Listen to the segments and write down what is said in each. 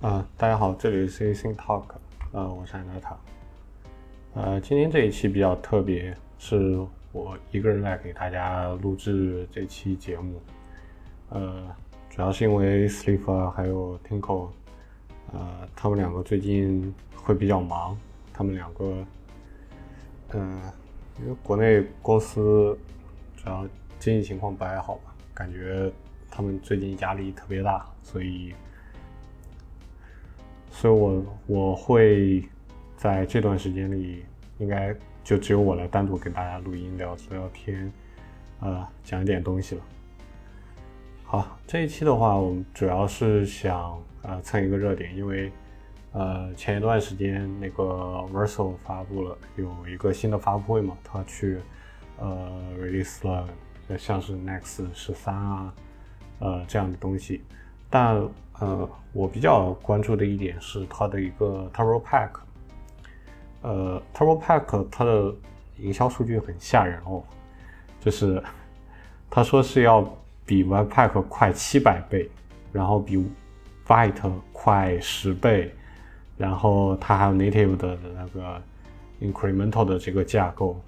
啊，大家好，这里是 Async Talk，呃，我是安德塔。呃，今天这一期比较特别，是我一个人来给大家录制这期节目。呃，主要是因为 Sleeper 还有 Tinko，呃，他们两个最近会比较忙，他们两个，嗯，因为国内公司主要经济情况不太好吧，感觉他们最近压力特别大，所以。所以，我我会在这段时间里，应该就只有我来单独跟大家录音聊聊天，呃，讲一点东西了。好，这一期的话，我们主要是想呃蹭一个热点，因为呃前一段时间那个 Verso 发布了有一个新的发布会嘛，他去呃 release 了像是 Next 十三啊，呃这样的东西，但。呃，我比较关注的一点是它的一个 Turbo Pack，呃，Turbo Pack 它的营销数据很吓人哦，就是他说是要比 Webpack 快七百倍，然后比 Byte 快十倍，然后它还有 Native 的那个 Incremental 的这个架构，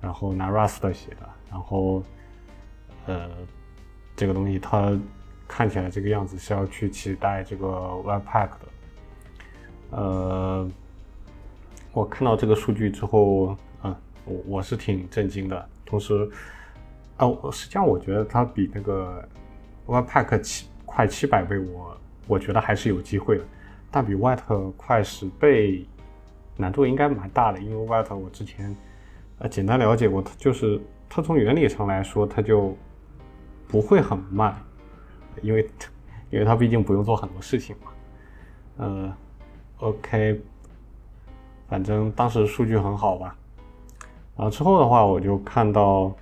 然后拿 Rust 写的，然后呃，这个东西它。看起来这个样子是要去取代这个 Webpack 的，呃，我看到这个数据之后，嗯，我我是挺震惊的。同时，哦，实际上我觉得它比那个 Webpack 七快七百倍，我我觉得还是有机会的。但比 White 快十倍，难度应该蛮大的。因为 White 我之前呃简单了解过，它就是它从原理上来说，它就不会很慢。因为，因为他毕竟不用做很多事情嘛，呃，OK，反正当时数据很好吧，然后之后的话，我就看到，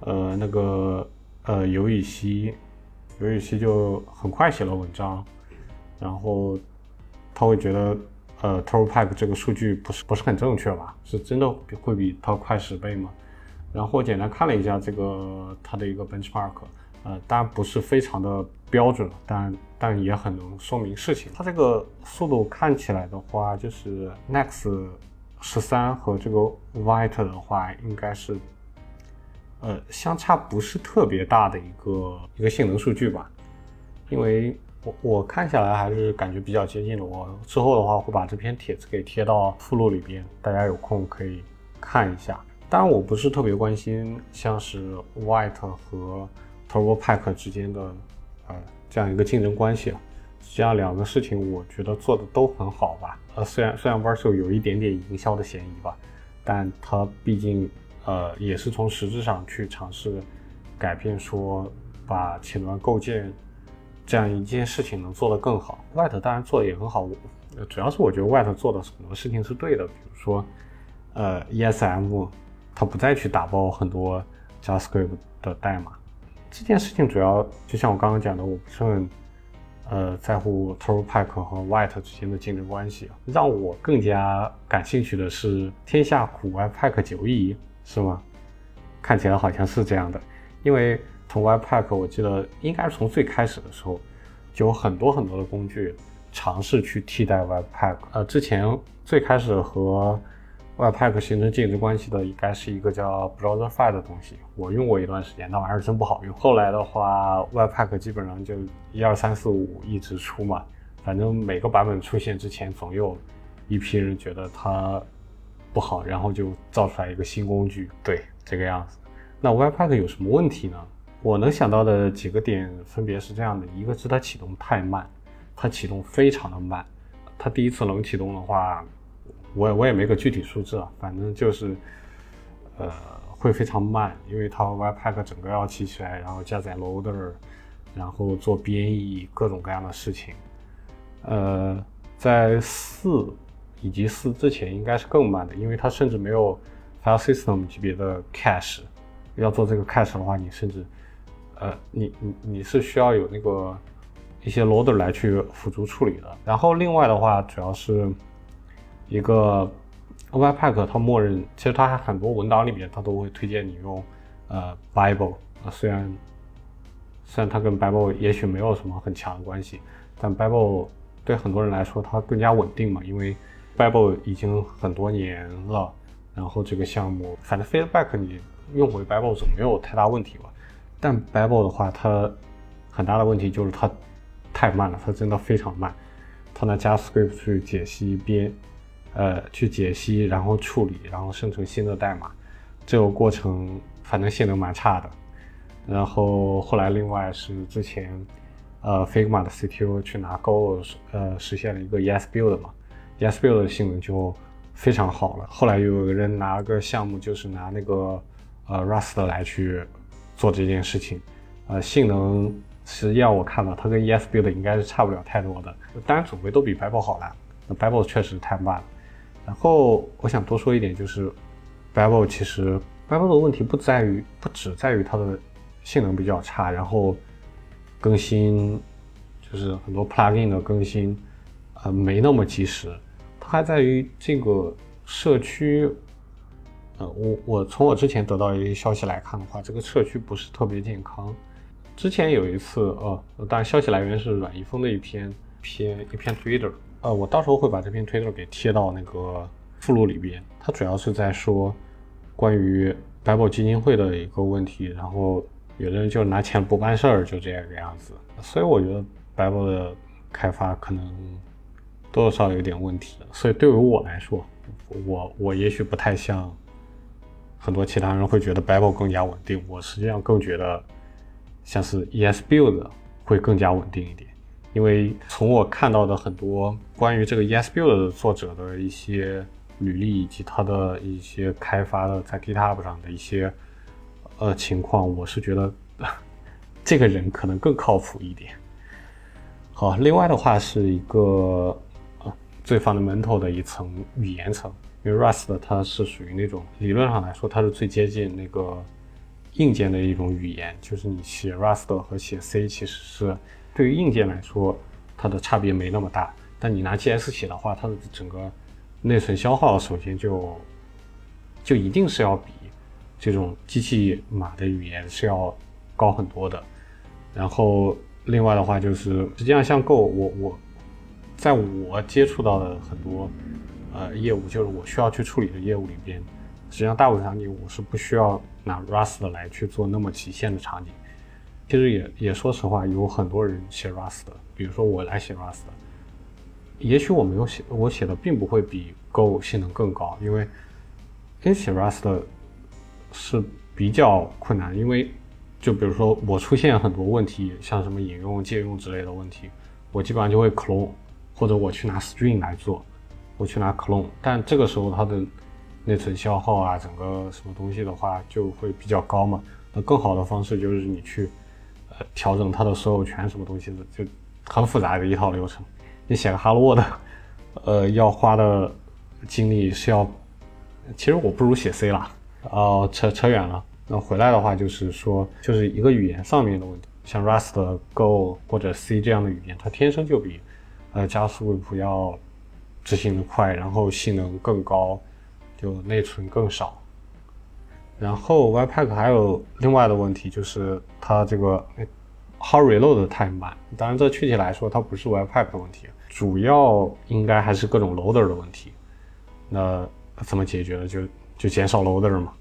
呃，那个呃尤雨溪，尤雨溪就很快写了文章，然后他会觉得，呃 t o r p a c k 这个数据不是不是很正确吧？是真的会比它快十倍吗？然后我简单看了一下这个它的一个 benchmark。呃，当然不是非常的标准，但但也很能说明事情。它这个速度看起来的话，就是 Nex 十三和这个 White 的话，应该是呃相差不是特别大的一个一个性能数据吧。因为我我看下来还是感觉比较接近的。我之后的话会把这篇帖子给贴到附录里边，大家有空可以看一下。当然我不是特别关心像是 White 和 Turbo Pack 之间的，呃，这样一个竞争关系啊，实际上两个事情我觉得做的都很好吧。呃，虽然虽然 Verso 有一点点营销的嫌疑吧，但它毕竟呃也是从实质上去尝试改变，说把前端构建这样一件事情能做得更好。White 当然做的也很好，主要是我觉得 White 做的很多事情是对的，比如说呃 ESM 它不再去打包很多 JavaScript 的代码。这件事情主要就像我刚刚讲的，我不是很呃在乎 Turbo Pack 和 White 之间的竞争关系。让我更加感兴趣的是天下苦 Webpack 久矣，是吗？看起来好像是这样的，因为从 Webpack 我记得应该是从最开始的时候就有很多很多的工具尝试去替代 Webpack。呃，之前最开始和 Webpack 形成竞争关系的应该是一个叫 Browserify 的东西，我用过一段时间，那玩意儿真不好用。后来的话，Webpack 基本上就一二三四五一直出嘛，反正每个版本出现之前，总有一批人觉得它不好，然后就造出来一个新工具，对这个样子。那 Webpack 有什么问题呢？我能想到的几个点分别是这样的：一个是它启动太慢，它启动非常的慢，它第一次冷启动的话。我我也没个具体数字啊，反正就是，呃，会非常慢，因为它 Webpack 整个要起起来，然后加载 loader，然后做编译各种各样的事情。呃，在四以及四之前应该是更慢的，因为它甚至没有 file system 级别的 cache。要做这个 cache 的话，你甚至，呃，你你你是需要有那个一些 loader 来去辅助处理的。然后另外的话，主要是。一个 Webpack 它默认，其实它还很多文档里面它都会推荐你用呃 Bible 啊，虽然虽然它跟 Bible 也许没有什么很强的关系，但 Bible 对很多人来说它更加稳定嘛，因为 Bible 已经很多年了，然后这个项目反正 feedback 你用回 Bible 总没有太大问题吧。但 Bible 的话，它很大的问题就是它太慢了，它真的非常慢。它拿 JavaScript 去解析编，呃，去解析，然后处理，然后生成新的代码，这个过程反正性能蛮差的。然后后来另外是之前，呃，Figma 的 CTO 去拿 Go，呃，实现了一个 ESBuild 嘛，ESBuild 的性能就非常好了。后来又有个人拿个项目，就是拿那个呃 Rust 来去做这件事情，呃，性能实际上我看了，它跟 ESBuild 应该是差不了太多的，当然总归都比 Babel 好啦。那 Babel 确实太慢了。然后我想多说一点，就是 Babel 其实 Babel 的问题不在于，不只在于它的性能比较差，然后更新就是很多 plugin 的更新，呃，没那么及时。它还在于这个社区，呃，我我从我之前得到一些消息来看的话，这个社区不是特别健康。之前有一次，呃，当然消息来源是阮一峰的一篇篇一篇 Twitter，呃，我到时候会把这篇推特给贴到那个附录里边。它主要是在说关于百宝基金会的一个问题，然后。有的人就拿钱不办事儿，就这样个样子。所以我觉得百宝的开发可能多多少有点问题。所以对于我来说，我我也许不太像很多其他人会觉得 Babel 更加稳定。我实际上更觉得像是 ESBuild 会更加稳定一点。因为从我看到的很多关于这个 ESBuild 的作者的一些履历以及他的一些开发的在 GitHub 上的一些。呃，情况我是觉得这个人可能更靠谱一点。好，另外的话是一个呃最 fundamental 的一层语言层，因为 Rust 它是属于那种理论上来说它是最接近那个硬件的一种语言，就是你写 Rust 和写 C 其实是对于硬件来说它的差别没那么大，但你拿 G S 写的话，它的整个内存消耗首先就就一定是要比。这种机器码的语言是要高很多的，然后另外的话就是，实际上像 Go，我我在我接触到的很多呃业务，就是我需要去处理的业务里边，实际上大部分场景我是不需要拿 Rust 来去做那么极限的场景。其实也也说实话，有很多人写 Rust，比如说我来写 Rust，也许我没有写，我写的并不会比 Go 性能更高，因为因为写 Rust。是比较困难，因为就比如说我出现很多问题，像什么引用、借用之类的问题，我基本上就会 clone，或者我去拿 string 来做，我去拿 clone，但这个时候它的内存消耗啊，整个什么东西的话就会比较高嘛。那更好的方式就是你去呃调整它的所有权什么东西的，就很复杂的一套流程。你写个 Hello World，呃，要花的精力是要，其实我不如写 C 啦。哦，扯扯远了。那回来的话，就是说，就是一个语言上面的问题。像 Rust、Go 或者 C 这样的语言，它天生就比呃加速库要执行的快，然后性能更高，就内存更少。然后 Webpack 还有另外的问题，就是它这个 How Reload 太慢。当然，这具体来说，它不是 Webpack 的问题，主要应该还是各种 Loader 的问题。那怎么解决呢？就就减少 loader 嘛，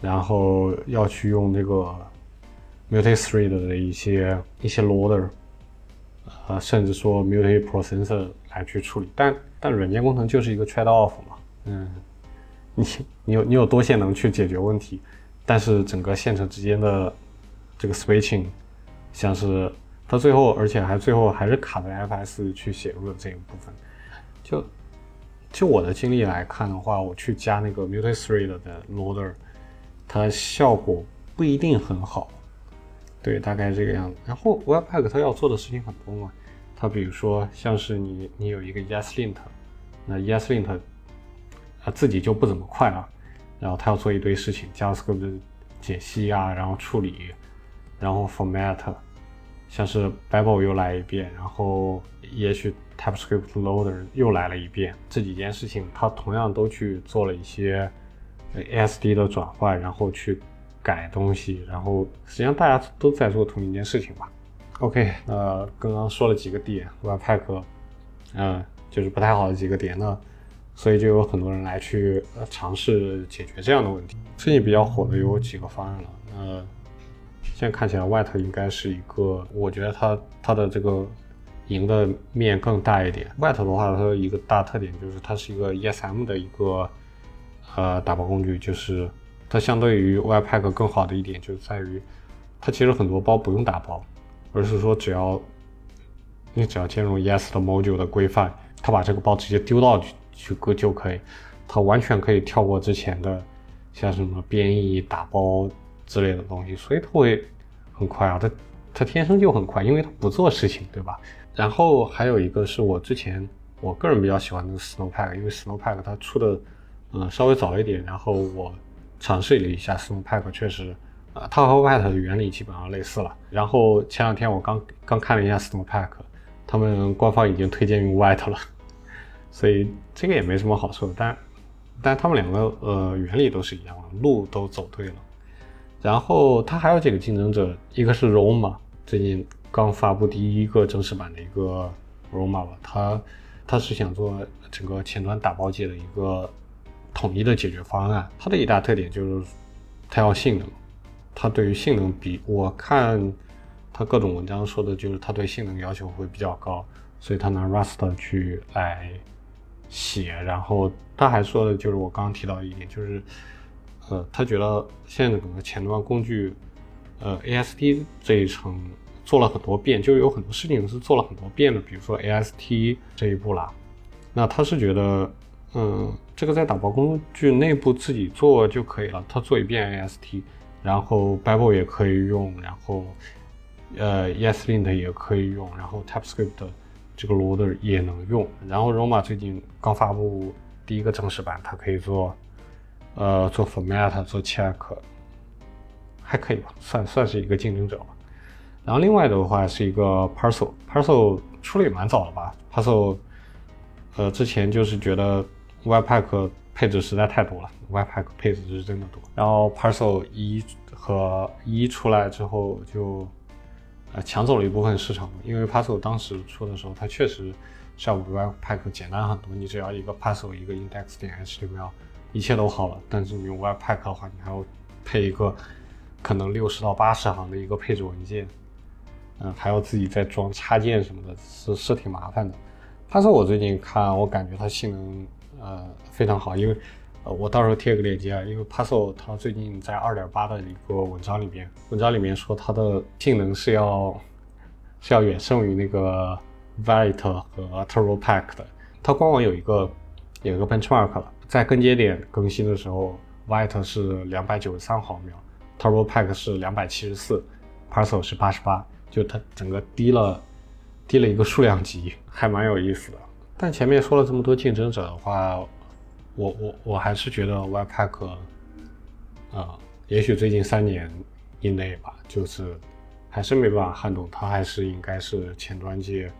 然后要去用那个 multi-thread 的一些一些 loader，呃，甚至说 multi-processor 来去处理。但但软件工程就是一个 trade off 嘛，嗯，你你有你有多线能去解决问题，但是整个线程之间的这个 switching，像是到最后，而且还最后还是卡在 fs 去写入的这一部分，就。就我的经历来看的话，我去加那个 multi-thread 的 loader，它效果不一定很好。对，大概这个样子。然后 Webpack 它要做的事情很多嘛，它比如说像是你你有一个 ESLint，那 ESLint 他自己就不怎么快啊，然后他要做一堆事情，JavaScript 解析啊，然后处理，然后 format，像是 Babel 又来一遍，然后也许。TypeScript Loader 又来了一遍，这几件事情他同样都去做了一些 ASD 的转换，然后去改东西，然后实际上大家都在做同一件事情吧。OK，那，刚刚说了几个点，Webpack 嗯，就是不太好的几个点呢，所以就有很多人来去呃尝试解决这样的问题。最近比较火的有几个方案了，那现在看起来 White 应该是一个，我觉得它它的这个赢的面更大一点。White 的话，它的一个大特点就是它是一个 ESM 的一个呃打包工具，就是它相对于 Webpack 更好的一点就是在于，它其实很多包不用打包，而是说只要你只要兼容 ES 的 Module 的规范，它把这个包直接丢到去割就可以，它完全可以跳过之前的像什么编译、打包之类的东西，所以它会很快啊，它它天生就很快，因为它不做事情，对吧？然后还有一个是我之前我个人比较喜欢的 Snowpack，因为 Snowpack 它出的嗯稍微早一点，然后我尝试了一下 Snowpack，确实。啊，它和 White 的原理基本上类似了。然后前两天我刚刚看了一下 Snowpack，他们官方已经推荐用 White 了，所以这个也没什么好说的。但但他们两个呃原理都是一样的，路都走对了。然后它还有几个竞争者，一个是 Roma，最近刚发布第一个正式版的一个 Roma 吧，它它是想做整个前端打包界的一个统一的解决方案。它的一大特点就是它要性能。它对于性能比我看，它各种文章说的就是它对性能要求会比较高，所以它拿 Rust 去来写。然后他还说的就是我刚刚提到一点，就是呃，他觉得现在整个前端工具，呃，AST 这一层做了很多遍，就有很多事情是做了很多遍的，比如说 AST 这一步啦。那他是觉得，嗯，这个在打包工具内部自己做就可以了，他做一遍 AST。然后 Babel 也可以用，然后呃 ESLint 也可以用，然后 TypeScript 这个 loader 也能用。然后 Roma 最近刚发布第一个正式版，它可以做呃做 format 做 check，还可以吧，算算是一个竞争者吧。然后另外的话是一个 Parcel，Parcel 出的也蛮早了吧？Parcel 呃之前就是觉得 Webpack 配置实在太多了，Webpack 配置是真的多。然后 Parcel 一和一出来之后，就呃抢走了一部分市场。因为 Parcel 当时出的时候，它确实效果比 Webpack 简单很多。你只要一个 Parcel 一个 index 点 HTML，一切都好了。但是你用 Webpack 的话，你还要配一个可能六十到八十行的一个配置文件，嗯，还要自己再装插件什么的，是是挺麻烦的。Parcel 我最近看，我感觉它性能。呃，非常好，因为，我到时候贴个链接啊。因为 Parcel 它最近在二点八的一个文章里面，文章里面说它的性能是要是要远胜于那个 Vite 和 TurboPack 的。它官网有一个有一个 benchmark 了，在更节点更新的时候，Vite 是两百九十三毫秒，TurboPack 是两百七十四，Parcel 是八十八，就它整个低了低了一个数量级，还蛮有意思的。但前面说了这么多竞争者的话，我我我还是觉得 Webpack，啊，也许最近三年以内吧，就是还是没办法撼动它，还是应该是前端界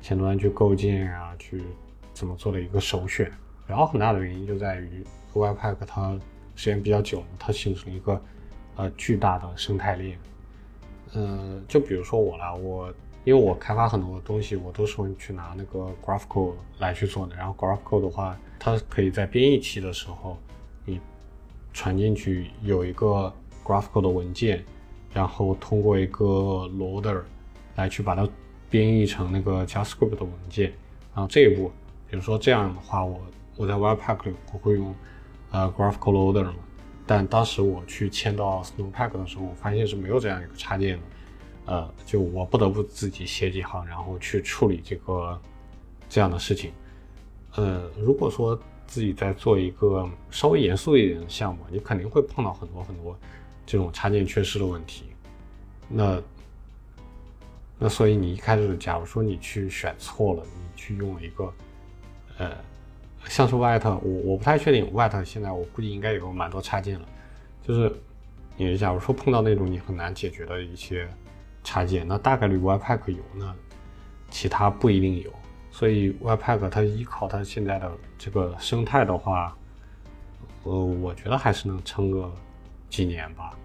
前端去构建啊，去怎么做的一个首选。然后很大的原因就在于 Webpack 它时间比较久，它形成一个呃巨大的生态链。嗯，就比如说我啦，我。因为我开发很多东西，我都是会去拿那个 GraphQL 来去做的。然后 GraphQL 的话，它可以在编译器的时候，你传进去有一个 GraphQL 的文件，然后通过一个 loader 来去把它编译成那个 JavaScript 的文件。然后这一步，比如说这样的话，我我在 Webpack 里我会用呃 GraphQL loader 嘛。但当时我去签到 Snowpack 的时候，我发现是没有这样一个插件的。呃，就我不得不自己写几行，然后去处理这个这样的事情。呃，如果说自己在做一个稍微严肃一点的项目，你肯定会碰到很多很多这种插件缺失的问题。那那所以你一开始，假如说你去选错了，你去用了一个呃，像是 White，我我不太确定 White 现在我估计应该有蛮多插件了。就是你假如说碰到那种你很难解决的一些。插件那大概率 Webpack 有，那其他不一定有。所以 Webpack 它依靠它现在的这个生态的话，呃，我觉得还是能撑个几年吧。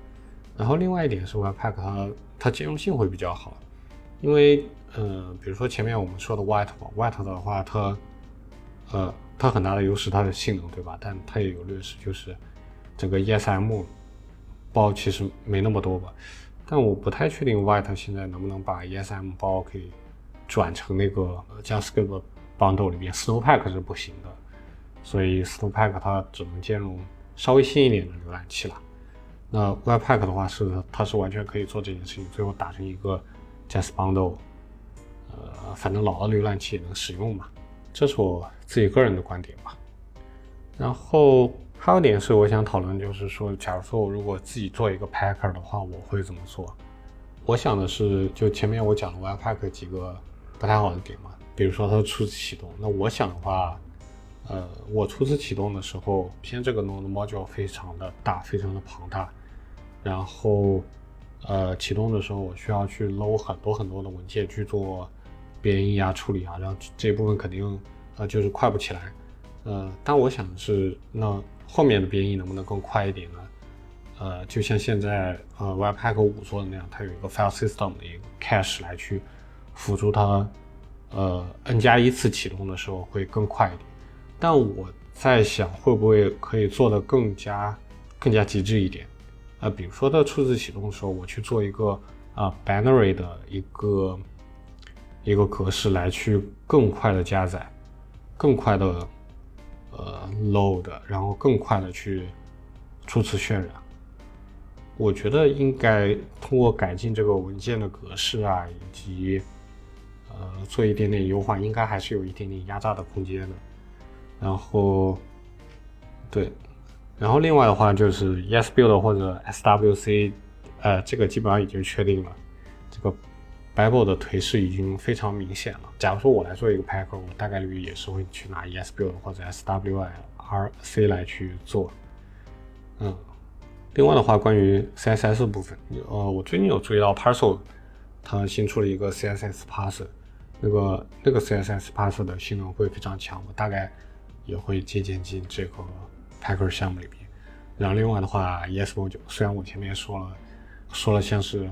然后另外一点是 Webpack 它它兼容性会比较好，因为呃，比如说前面我们说的 White 吧，White 的话，它呃，它很大的优势它的性能，对吧？但它也有劣势，就是整个 ESM 包其实没那么多吧。但我不太确定 White 现在能不能把 ESM 包给转成那个 JavaScript bundle 里面，Snowpack 是不行的，所以 Snowpack 它只能兼容稍微新一点的浏览器了。那 Webpack 的话是它是完全可以做这件事情，最后打成一个 JS bundle，呃，反正老的浏览器也能使用嘛。这是我自己个人的观点吧。然后还有一点是我想讨论，就是说，假如说我如果自己做一个 Packer 的话，我会怎么做？我想的是，就前面我讲的 Webpack 几个不太好的点嘛，比如说它初次启动。那我想的话，呃，我初次启动的时候，先这个 Node module 非常的大，非常的庞大。然后，呃，启动的时候我需要去搂很多很多的文件去做编译啊、处理啊，然后这部分肯定呃就是快不起来。呃，但我想的是那后面的编译能不能更快一点呢？呃，就像现在呃 Webpack 五做的那样，它有一个 file system 的一个 cache 来去辅助它，呃 n 加一次启动的时候会更快一点。但我在想，会不会可以做得更加更加极致一点？啊，比如说在初次启动的时候，我去做一个啊 binary 的一个一个格式来去更快的加载，更快的呃 load，然后更快的去初次渲染。我觉得应该通过改进这个文件的格式啊，以及呃做一点点优化，应该还是有一点点压榨的空间的。然后，对。然后另外的话就是 ESBuild 或者 SWC，呃，这个基本上已经确定了，这个 Babel 的颓势已经非常明显了。假如说我来做一个 Packer，我大概率也是会去拿 ESBuild 或者 SWIRC 来去做。嗯，另外的话，关于 CSS 部分，呃，我最近有注意到 Parcel 它新出了一个 CSS Parser，那个那个 CSS Parser 的性能会非常强，我大概也会借鉴进这个。Packer 项目里边，然后另外的话，ESModule 虽然我前面说了，说了像是，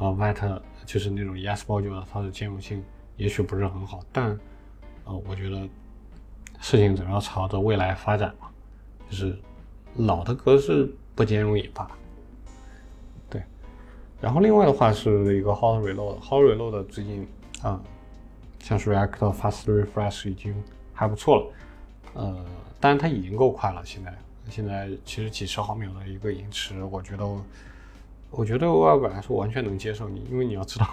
呃，White 就是那种 ES6 旧的它的兼容性也许不是很好，但，呃，我觉得事情总要朝着未来发展嘛，就是老的格式不兼容也罢。对，然后另外的话是一个 Hot Reload，Hot Reload 最近啊，像是 React Fast Refresh 已经还不错了，呃。当然，它已经够快了。现在，现在其实几十毫秒的一个延迟，我觉得，我觉得 Web 来说完全能接受。你因为你要知道，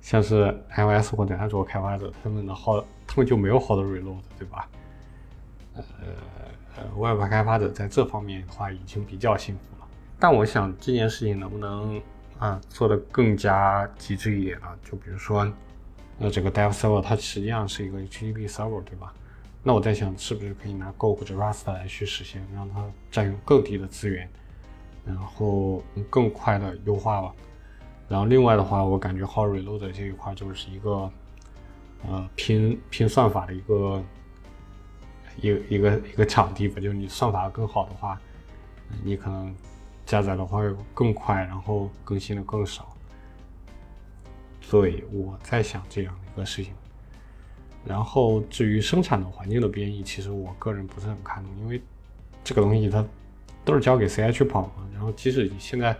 像是 iOS 或者安卓开发者，他们的好，他们就没有好的 reload，对吧？呃呃，Web 开发者在这方面的话已经比较幸福了。但我想这件事情能不能啊做得更加极致一点呢？就比如说，呃，这个 Dev Server 它实际上是一个 HTTP Server，对吧？那我在想，是不是可以拿 Go 或者 Rust 来去实现，让它占用更低的资源，然后更快的优化吧。然后另外的话，我感觉 How Reload 这一块就是一个，呃，拼拼算法的一个一一个一个场地吧。就是你算法更好的话，你可能加载的话更快，然后更新的更少。所以我在想这样一个事情。然后至于生产的环境的编译，其实我个人不是很看重，因为这个东西它都是交给 CI 去跑嘛。然后即使你现在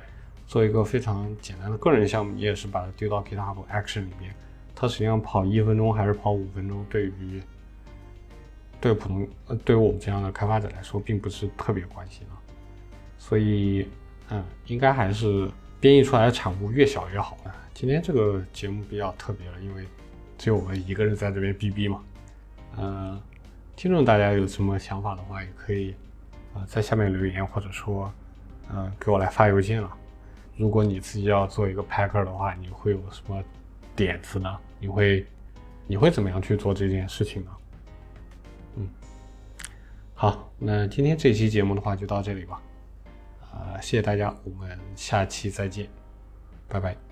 做一个非常简单的个人项目，你也是把它丢到 GitHub Action 里面，它实际上跑一分钟还是跑五分钟，对于对普通呃对于我们这样的开发者来说，并不是特别关心啊。所以嗯，应该还是编译出来的产物越小越好。今天这个节目比较特别了，因为。只有我们一个人在这边逼逼嘛，嗯，听众大家有什么想法的话，也可以啊在下面留言，或者说嗯给我来发邮件了。如果你自己要做一个 Packer 的话，你会有什么点子呢？你会你会怎么样去做这件事情呢？嗯，好，那今天这期节目的话就到这里吧，啊，谢谢大家，我们下期再见，拜拜。